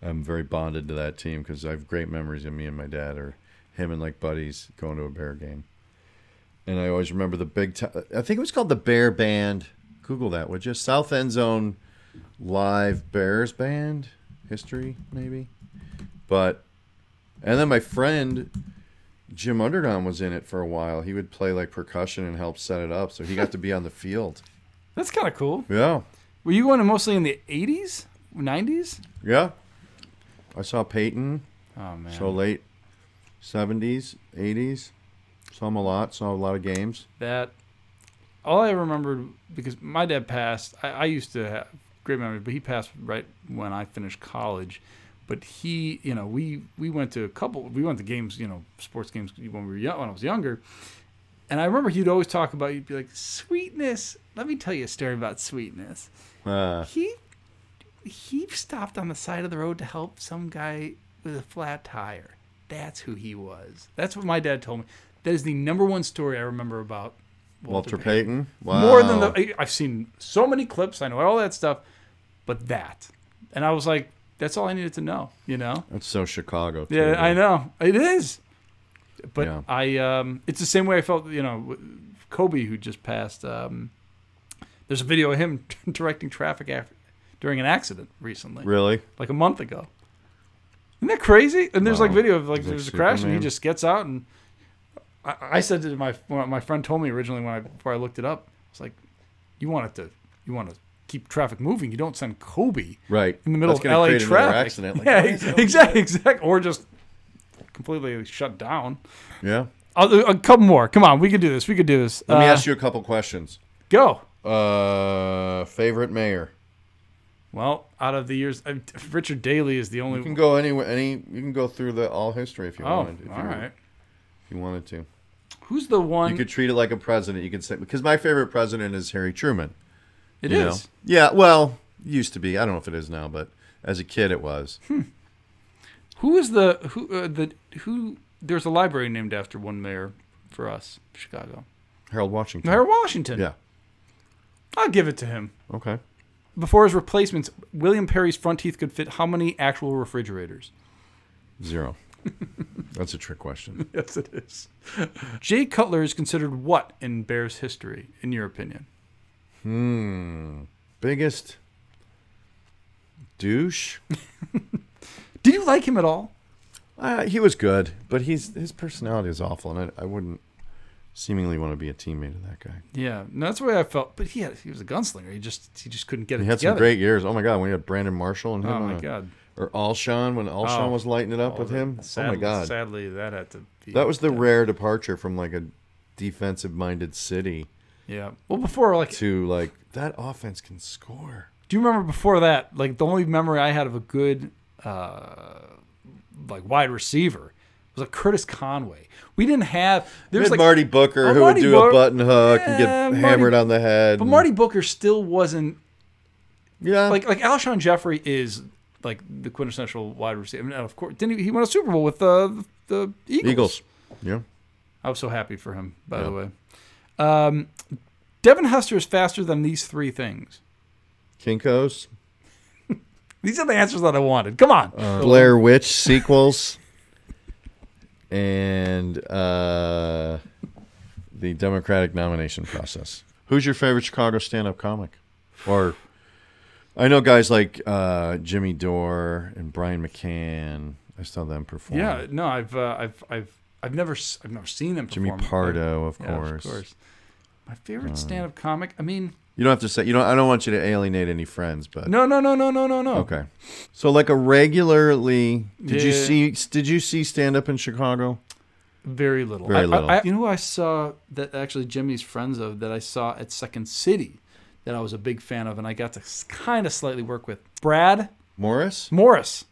I'm very bonded to that team because I have great memories of me and my dad or him and like buddies going to a Bear game. And I always remember the big. Top, I think it was called the Bear Band. Google that, would you? South End Zone live Bears band history, maybe. But and then my friend Jim Undergone was in it for a while. He would play like percussion and help set it up, so he got to be on the field. That's kind of cool. Yeah, Were you going to mostly in the '80s, '90s? yeah. I saw Payton. Oh man, So late seventies, eighties. Saw him a lot. Saw a lot of games. that all I remembered because my dad passed. I, I used to have great memories, but he passed right when I finished college. But he, you know, we we went to a couple. We went to games, you know, sports games when we were young, when I was younger. And I remember he'd always talk about. He'd be like, "Sweetness." Let me tell you a story about sweetness. Uh, He he stopped on the side of the road to help some guy with a flat tire. That's who he was. That's what my dad told me. That is the number one story I remember about Walter Payton. Wow. More than the I've seen so many clips. I know all that stuff, but that, and I was like, that's all I needed to know. You know? That's so Chicago. too, Yeah, I know it is. But Yeah. I, um, it's the same way I felt. You know, Kobe who just passed. Um, there's a video of him directing traffic after, during an accident recently Really? like a month ago. Isn't that crazy? And there's like video of like there's a crash and he just gets out and I, I said to my my friend told me originally when I before I looked it up, it's like you want it to you want to keep traffic moving. You don't send Kobe Right. in the middle That's of LA create traffic. Accident. Like, yeah, exactly, exactly, or just completely shut down. Yeah. I'll, a couple more. Come on, we could do this. We could do this. Let me Uh, ask you a couple questions. Go. Uh, favorite mayor. Well, out of the years, uh, Richard Daley is the only. You can go anywhere. Any. You can go through the all history if you oh, wanted. If all you, right. If you wanted to. Who's the one? You could treat it like a president. You could say because my favorite president is Harry Truman. It is. know? Yeah. Well, used to be. I don't know if it is now, but as a kid, it was. Who is the who uh, the who? There's a library named after one mayor for us, Chicago. Harold Washington. Harold Washington. Yeah. I'll give it to him. Okay. Before his replacements, William Perry's front teeth could fit how many actual refrigerators? Zero. That's a trick question. Yes, it is. Jay Cutler is considered what in Bears history, in your opinion? Hmm. Biggest douche. Did you like him at all? Uh, he was good, but he's his personality is awful, and I, I wouldn't seemingly want to be a teammate of that guy. Yeah, no, that's the way I felt. But he had, he was a gunslinger. He just he just couldn't get it He had together. some great years. Oh my god, when he had Brandon Marshall and him, Oh on my a- god. or Alshon when Alshon Oh. was lighting it up with the- him. Sadly, oh my god, Sadly, that had to be. that was the yeah. rare departure from like a defensive-minded city Yeah. Well, before like, to like that offense can score. do you remember before that? Like the only memory I had of a good, uh, like wide receiver was like Curtis Conway. We didn't have. there was like Marty Booker Oh, who Marty would do Book- a button hook and get Marty- hammered on the head. But and- Marty Booker still wasn't yeah, like like Alshon Jeffery is like the quintessential wide receiver. I mean, of course, didn't he, he won a Super Bowl with uh, the the Eagles. Eagles. Yeah, I was so happy for him. By Yeah. the way, um, Devin Hester is faster than these three things. Kinkos, These are the answers that I wanted. Come on. Blair Witch sequels, and uh, the Democratic nomination process. Who's your favorite Chicago stand-up comic? Or I know guys like uh, Jimmy Dore and Brian McCann. I saw them perform. yeah, no, I've uh, I've I've I've never I've never seen them. Perform. Jimmy perform. Pardo, of Yeah, course. of course. My favorite uh, stand-up comic. I mean, You don't have to say. You know, I don't want you to alienate any friends, but no, no, no, no, no, no, no. Okay. So like a regularly did you see did you see stand up in Chicago? Very little. Very I- I- little. I, you know who I saw that actually Jimmy's friends of that I saw at Second City that I was a big fan of and I got to kind of slightly work with. Brad Morris? Morris.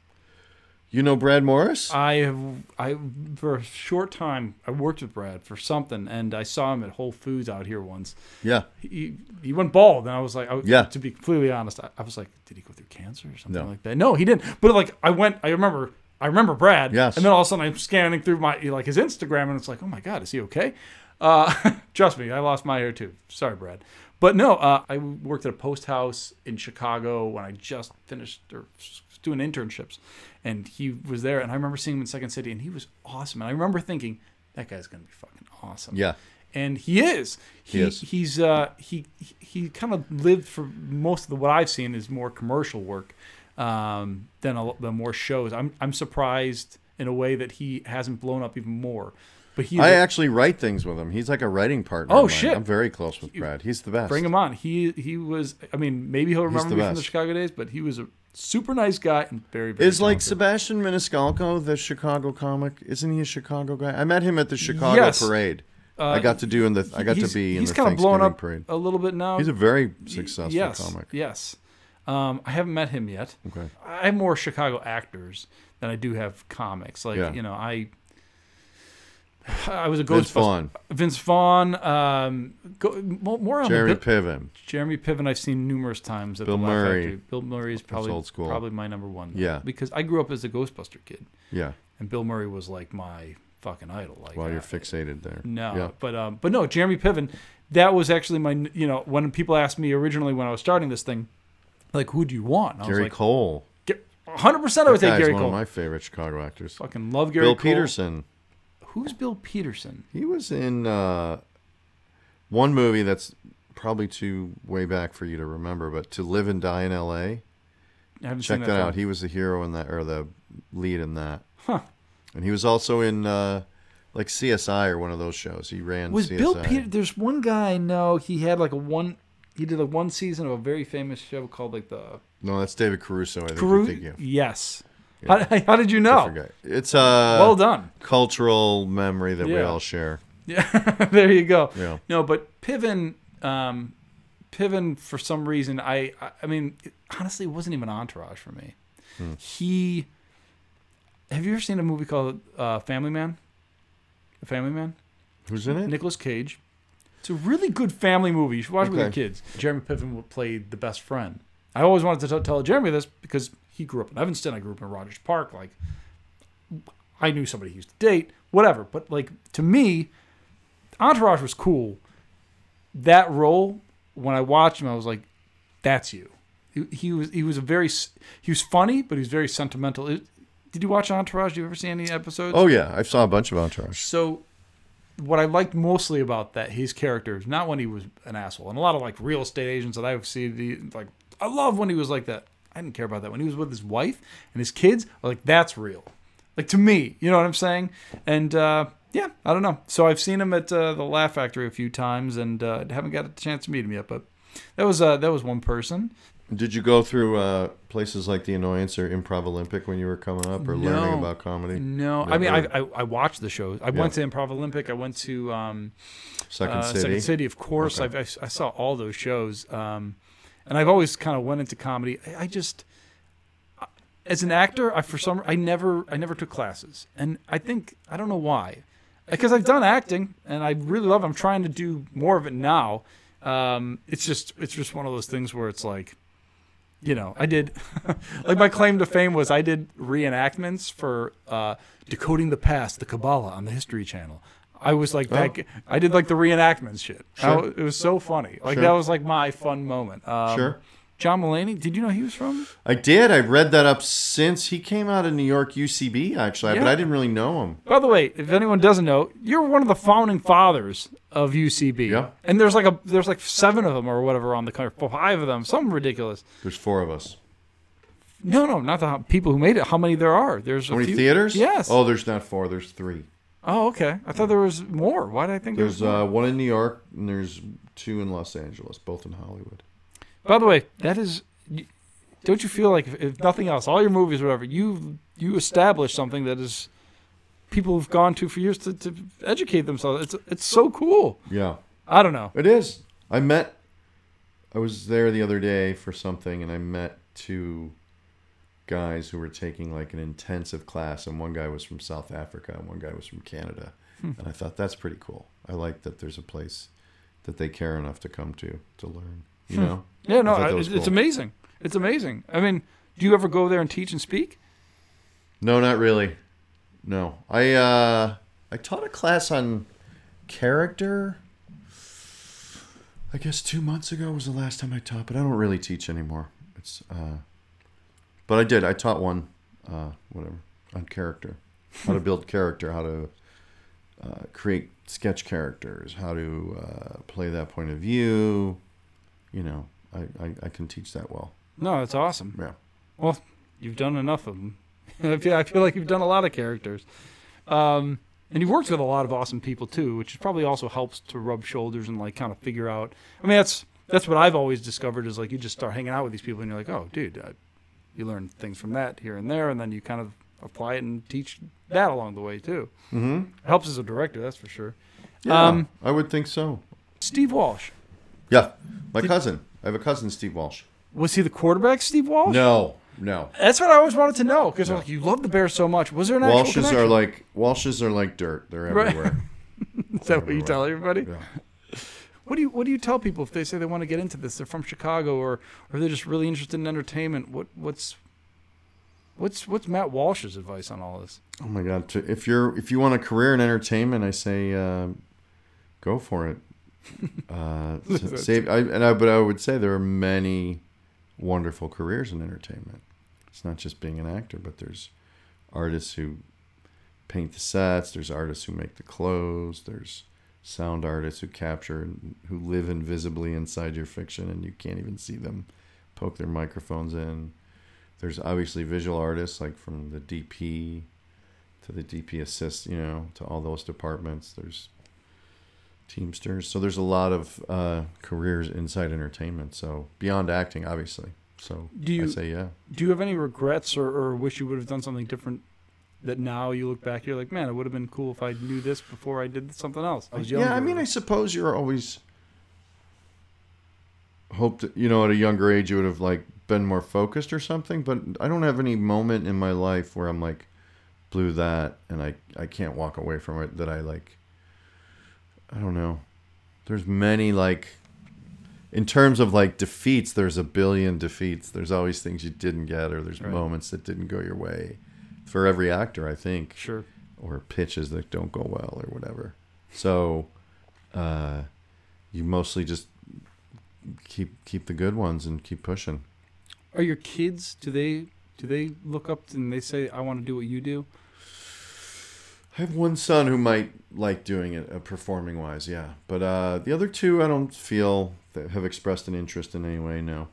You know Brad Morris? I have I for a short time I worked with Brad for something and I saw him at Whole Foods out here once. yeah. He he went bald and I was like I, Yeah. to be completely honest I, I was like did he go through cancer or something No. like that? No, he didn't. But like I went I remember I remember Brad. Yes. And then all of a sudden I'm scanning through my like his Instagram and it's like, oh my God, is he okay? Uh, trust me, I lost my hair too. Sorry, Brad. But no, uh, I worked at a post house in Chicago when I just finished or doing internships, and he was there. And I remember seeing him in Second City, and he was awesome. And I remember thinking, that guy's gonna be fucking awesome Yeah. and he is. He, He is. He's uh he he- kind of lived for most of the what I've seen is more commercial work um, than a, than more shows. I'm I'm surprised in a way that he hasn't blown up even more. But he I actually write things with him. He's like a writing partner. Oh, shit. I'm very close with Brad. He's the best. bring him on. He he was. I mean, maybe he'll remember the me from the. Chicago days, but he was a super nice guy and very very. Is like. Sebastian Maniscalco the Chicago comic? Isn't he a Chicago guy? I met him at the Chicago Yes. parade. Uh, I got to do in the I got to be in he's the kind of Thanksgiving up parade. a little bit now. He's a very successful yes, comic. Yes. Um, I haven't met him yet. Okay. I have more Chicago actors than I do have comics. Like Yeah. you know, I I was a Vince Vaughn, Vince Vaughn. Um, go, more on Jeremy the Piven. Jeremy Piven. I've seen numerous times at Bill the Laugh Murray. Factory. Bill Murray is probably old school. probably my number one. Yeah. because I grew up as a Ghostbuster kid, Yeah. and Bill Murray was like my fucking idol. Like While you're fixated there. no, Yeah. but um, but no, Jeremy Piven. That was actually my. You know, when people asked me originally when I was starting this thing, like, who do you want? Gary was like, Cole. hundred percent, I would That take Gary one Cole. of my favorite Chicago actors. Fucking love Gary Cole. Bill Cole. Petersen. Who's Bill Petersen? He was in uh, one movie that's probably too way back for you to remember, but To Live and Die in L.A. I haven't Check seen that film. out. He was the hero in that, or the lead in that. Huh. And he was also in uh, like CSI or one of those shows. He ran Was CSI. Bill Peter? There's one guy I know. He had like a one. He did a one season of a very famous show called like the No, that's David Caruso. I think. Caru- you're thinking of. Yes. Yeah. How, how did you know? It's a Well done. cultural memory that we all share. Yeah, there you go. Yeah. No, but Piven, um, Piven for some reason, I, I, mean, it, honestly, it wasn't even an Entourage for me. Hmm. He. Have you ever seen a movie called uh, Family Man? The Family Man. Who's in it? Nicolas Cage. It's a really good family movie. You should watch it with your kids. Jeremy Piven played the best friend. I always wanted to t- tell Jeremy this because he grew up in Evanston. I grew up in Rogers Park. Like, I knew somebody he used to date, whatever. But like to me, Entourage was cool. That role, when I watched him, I was like, "That's you." He, he was he was a very he was funny, but he was very sentimental. It- did you watch Entourage? Did you ever see any episodes? Oh yeah, I saw a bunch of Entourage. So, what I liked mostly about that his character is not when he was an asshole, and a lot of like real estate agents that I've seen, like I love when he was like that. I I didn't care about that. When he was with his wife and his kids, like, that's real. Like to me, you know what I'm saying? And uh, yeah, I don't know. So I've seen him at uh, the Laugh Factory a few times, and uh, haven't got a chance to meet him yet. But that was uh, that was one person. Did you go through uh, places like the Annoyance or Improv Olympic when you were coming up, or No. learning about comedy? No, I mean I, I I watched the shows. I went to Improv Olympic. I went to um, Second uh, City. Second City, of course. Okay. I've, I, I saw all those shows, um, and I've always kind of went into comedy. I, I just, as an actor, I for some I never I never took classes, and I think I don't know why, because I've done acting and I really love. it. I'm trying to do more of it now. Um, it's just it's just one of those things where it's like. You know, I did like my claim to fame was I did reenactments for uh, decoding the past, the Kabbalah on the History Channel. I was like that. Oh. I did like the reenactments shit. Sure. w- it was so funny. Like Sure. that was like my fun moment. Um, Sure. John Mulaney. Did you know he was from? I did. I read that up since he came out of New York UCB, actually, but I didn't really know him. By the way, if anyone doesn't know, you're one of the founding fathers of UCB. Yeah. And there's like a there's like seven of them or whatever on the country, five of them, something ridiculous. There's four of us. No, no, not the people who made it. How many there are? There's How many few. theaters? Yes. Oh, there's not four. There's three. Oh, okay. I thought there was more. Why did I think there was There's more? uh, one in New York and there's two in Los Angeles, both in Hollywood. By the way, that is. Don't you feel like, if, if nothing else, all your movies, whatever, you you establish something that is people have gone to for years to, to educate themselves. It's it's so cool. Yeah, I don't know. it is. I met. I was there the other day for something, and I met two guys who were taking like an intensive class, and one guy was from South Africa, and one guy was from Canada, Hmm. and I thought that's pretty cool. I like that there's a place that they care enough to come to to learn. You Hmm. know? Yeah, no, I thought I that was it's, it's cool. amazing. It's amazing. I mean, do you ever go there and teach and speak? No, not really. No, I uh, I taught a class on character. I guess two months ago was the last time I taught, but I don't really teach anymore. It's uh, but I did. I taught one, uh, whatever, on character, how to build character, how to uh, create sketch characters, how to uh, play that point of view. You know, I, I, I can teach that well. No, that's awesome. Yeah. Well, you've done enough of them. I feel I feel like you've done a lot of characters, um, and you've worked with a lot of awesome people too, which probably also helps to rub shoulders and like kind of figure out. I mean, that's that's what I've always discovered is like you just start hanging out with these people and you're like, oh, dude, you learn things from that here and there, and then you kind of apply it and teach that along the way too. Mm-hmm. Helps as a director, that's for sure. Yeah, Um, I would think so. Steve Walsh Yeah, my Did- cousin. I have a cousin, Steve Walsh. was he the quarterback? Steve Walsh. No, no. That's what I always wanted to know because No. like you love the Bears so much. Was there an actual Walshes are like Walshes are like dirt. They're Right. everywhere. Is that what you tell everybody? Yeah. What do you What do you tell people if they say they want to get into this? They're from Chicago, or or they're just really interested in entertainment. What What's What's What's Matt Walsh's advice on all this? Oh my God! If you're if you want a career in entertainment, I say uh, go for it. Uh, save. I, and I, but I would say there are many wonderful careers in entertainment. It's not just being an actor, but there's artists who paint the sets. There's artists who make the clothes. There's sound artists who capture and who live invisibly inside your fiction, and you can't even see them poke their microphones in. There's obviously visual artists like from the DP to the DP assist, you know, to all those departments. There's Teamsters. So there's a lot of uh, careers inside entertainment. So beyond acting, obviously. So Do you- I say yeah. Do you have any regrets or, or wish you would have done something different? That now you look back, you're like, man, it would have been cool if I knew this before I did something else. I was younger. Yeah, I mean, I suppose you're always hoped you know at a younger age you would have like been more focused or something. But I don't have any moment in my life where I'm like blew that and I I can't walk away from it that I like. I don't know. There's many like. In terms of like defeats, there's a billion defeats. There's always things you didn't get, or there's Right. moments that didn't go your way. For every actor, I think sure. or pitches that don't go well or whatever. So uh, you mostly just keep keep the good ones and keep pushing. Are your kids? Do they do they look up and they say, I want to do what you do? I have one son who might like doing it, uh, performing wise, yeah. But uh, the other two, I don't feel that have expressed an interest in any way. No.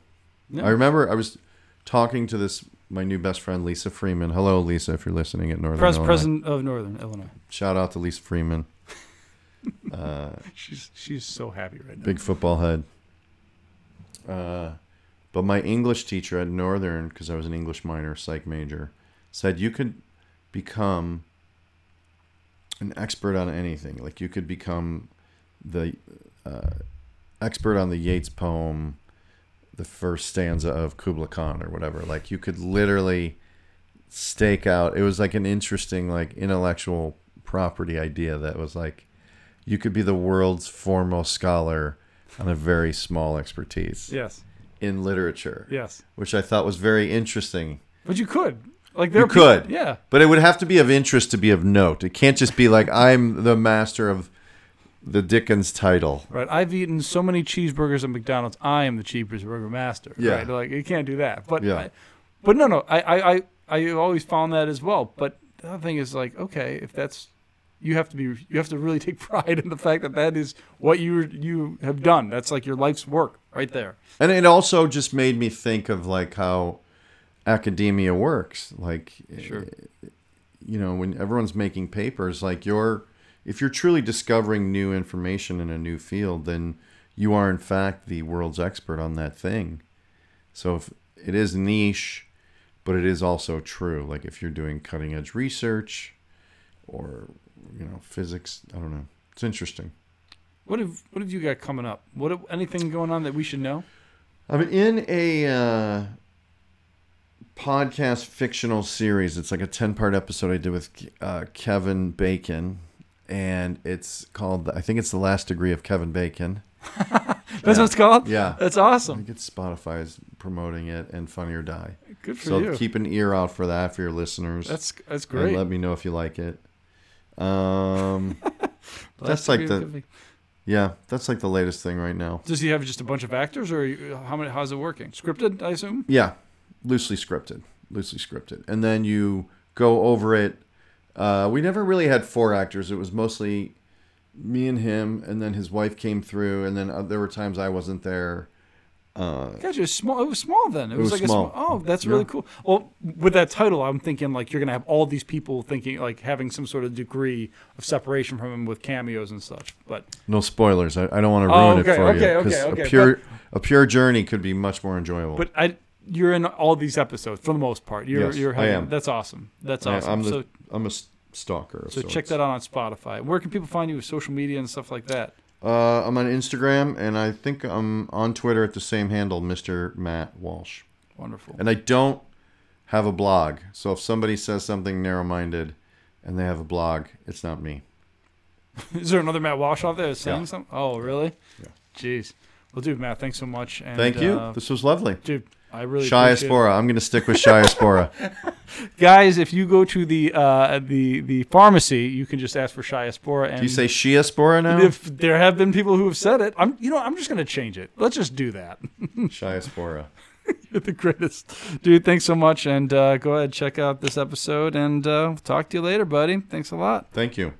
No. I remember I was talking to this my new best friend Lisa Freeman. Hello, Lisa, if you're listening at Northern Pres- Illinois. president of Northern Illinois. Shout out to Lisa Freeman, uh, She's she's so happy right now. big football head. Uh, but my English teacher at Northern, because I was an English minor, psych major, said you could become an expert on anything. Like you could become the uh, expert on the Yeats poem, the first stanza of Kubla Khan or whatever. Like you could literally stake out. It was like an interesting, like intellectual property idea that was like you could be the world's foremost scholar on a very small expertise Yes, in literature, yes. which I thought was very interesting. But you could like there You people- could. yeah. But it would have to be of interest to be of note. It can't just be like I'm the master of the Dickens title. Right. I've eaten so many cheeseburgers at McDonald's. I am the cheeseburger master. Yeah. Right. Like you can't do that. But Yeah. I, but no, no. I, I, I, I always found that as well. But the other thing is like, okay, if that's you have to be you have to really take pride in the fact that that is what you you have done. That's like your life's work right there. And it also just made me think of like how academia works. Like Sure. Eh, you know, when everyone's making papers, like you're if you're truly discovering new information in a new field, then you are in fact the world's expert on that thing. So if it is niche, but it is also true. Like if you're doing cutting edge research or you know, physics, I don't know. It's interesting. What have what have you got coming up? What have- anything going on that we should know? I'm in a uh, podcast fictional series. It's like a 10 part episode I did with uh, Kevin Bacon. And it's called, I think it's The Last Degree of Kevin Bacon. That's what it's called. Yeah. That's awesome. I think it's Spotify's promoting it and Funny or Die. Good for So you. So keep an ear out for that for your listeners. that's that's And great. let me know if you like it. Um, that's like the- yeah, that's like the latest thing right now. Does he have just a bunch of actors, or you- how many? How's it working? Scripted, I assume. Yeah, loosely scripted, loosely scripted, and then you go over it. Uh, we never really had four actors. It was mostly me and him, and then his wife came through, and then uh, there were times I wasn't there. Uh, Gotcha. It's small. It was small then. It, was, was like small. a small. Oh, that's really cool. Well, with that title, I'm thinking like you're gonna have all these people thinking like having some sort of degree of separation from him with cameos and such. But no spoilers. I, I don't want to Oh, ruin okay, it for okay, you okay, okay, a pure a pure journey could be much more enjoyable. but I you're in all these episodes for the most part. You're Yes, you're I am. That's awesome. That's awesome. I'm the so I'm a stalker. so check that out on Spotify. Where can people find you with social media and stuff like that? Uh, I'm on Instagram, and I think I'm on Twitter at the same handle, Mr. Matt Walsh. Wonderful. And I don't have a blog. So if somebody says something narrow minded and they have a blog, it's not me. Is there another Matt Walsh out there saying Yeah. something? Oh, really? Yeah. Jeez. Well, dude, Matt, thanks so much. And, Thank you. uh, this was lovely. dude. I really Shia appreciate it. Spora. I'm going to stick with Shia Spora. guys. If you go to the uh, the the pharmacy, you can just ask for Shia And Do you say Shia Spora now? if there have been people who have said it, I'm you know I'm just gonna change it. Let's just do that. Shia Spora. You're the greatest, dude. Thanks so much, and uh, go ahead check out this episode, and uh, talk to you later, buddy. Thanks a lot. Thank you.